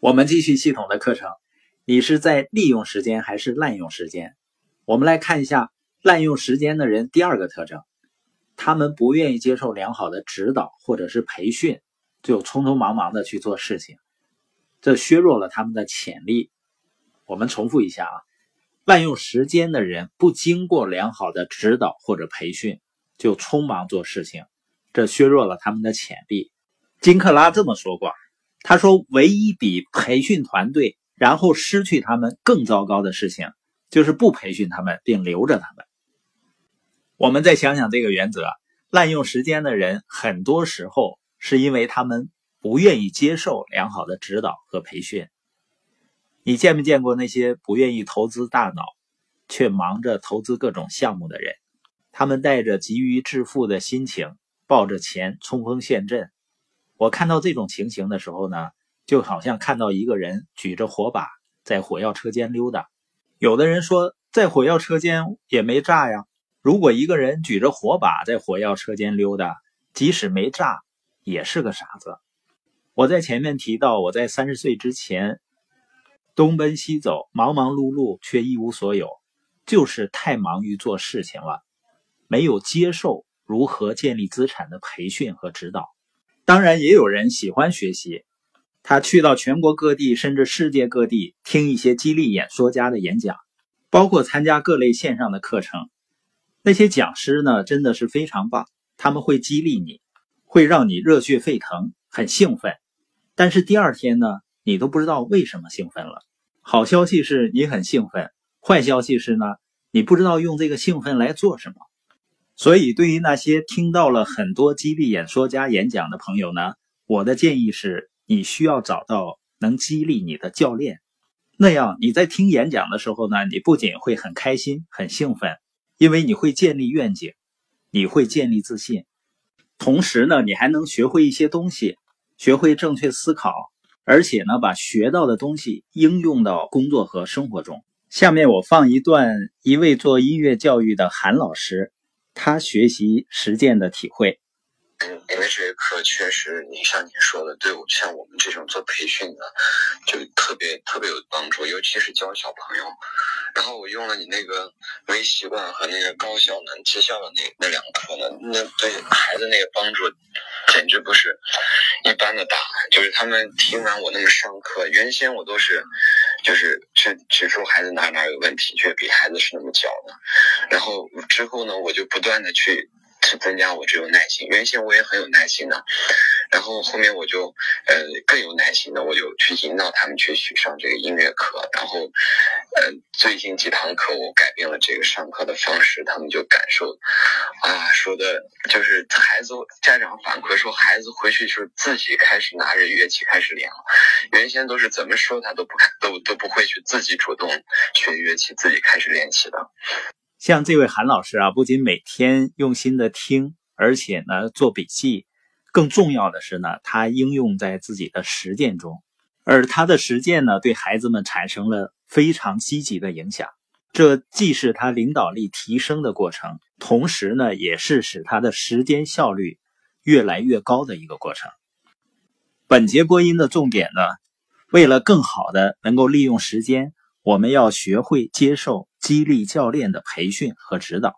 我们继续系统的课程。你是在利用时间还是滥用时间？我们来看一下滥用时间的人第二个特征：他们不愿意接受良好的指导或者是培训，就匆匆忙忙的去做事情，这削弱了他们的潜力。我们重复一下啊，滥用时间的人不经过良好的指导或者培训，就匆忙做事情，这削弱了他们的潜力。金克拉这么说过。他说：“唯一比培训团队然后失去他们更糟糕的事情，就是不培训他们并留着他们。”我们再想想这个原则：滥用时间的人，很多时候是因为他们不愿意接受良好的指导和培训。你见没见过那些不愿意投资大脑，却忙着投资各种项目的人？他们带着急于致富的心情，抱着钱冲锋陷阵。我看到这种情形的时候呢，就好像看到一个人举着火把在火药车间溜达。有的人说，在火药车间也没炸呀。如果一个人举着火把在火药车间溜达，即使没炸，也是个傻子。我在前面提到，我在三十岁之前东奔西走，忙忙碌碌却一无所有，就是太忙于做事情了，没有接受如何建立资产的培训和指导。当然，也有人喜欢学习，他去到全国各地，甚至世界各地听一些激励演说家的演讲，包括参加各类线上的课程。那些讲师呢，真的是非常棒，他们会激励你，会让你热血沸腾，很兴奋。但是第二天呢，你都不知道为什么兴奋了。好消息是你很兴奋，坏消息是呢，你不知道用这个兴奋来做什么。所以，对于那些听到了很多激励演说家演讲的朋友呢，我的建议是，你需要找到能激励你的教练。那样你在听演讲的时候呢，你不仅会很开心、很兴奋，因为你会建立愿景，你会建立自信，同时呢，你还能学会一些东西，学会正确思考，而且呢，把学到的东西应用到工作和生活中。下面我放一段一位做音乐教育的韩老师。他学习实践的体会，嗯，因为这些课确实，你像你说的，对我像我们这种做培训的，就特别特别有帮助，尤其是教小朋友。然后我用了你那个微习惯和那个高效能绩效的那那两课呢，那对孩子那个帮助简直不是一般的大。就是他们听完我那么上课，原先我都是。就是去指出孩子哪哪有问题，却给孩子是那么教的。然后之后呢，我就不断的去去增加我这种耐心。原先我也很有耐心的。然后后面我就，呃，更有耐心的，我就去引导他们去去上这个音乐课。然后，最近几堂课我改变了这个上课的方式，他们就感受，啊，说的就是孩子家长反馈说，孩子回去就自己开始拿着乐器开始练了。原先都是怎么说他都不都都不会去自己主动学乐器，自己开始练习的。像这位韩老师啊，不仅每天用心的听，而且呢做笔记。更重要的是呢，他应用在自己的实践中，而他的实践呢，对孩子们产生了非常积极的影响。这既是他领导力提升的过程，同时呢，也是使他的时间效率越来越高的一个过程。本节播音的重点呢，为了更好的能够利用时间，我们要学会接受激励教练的培训和指导。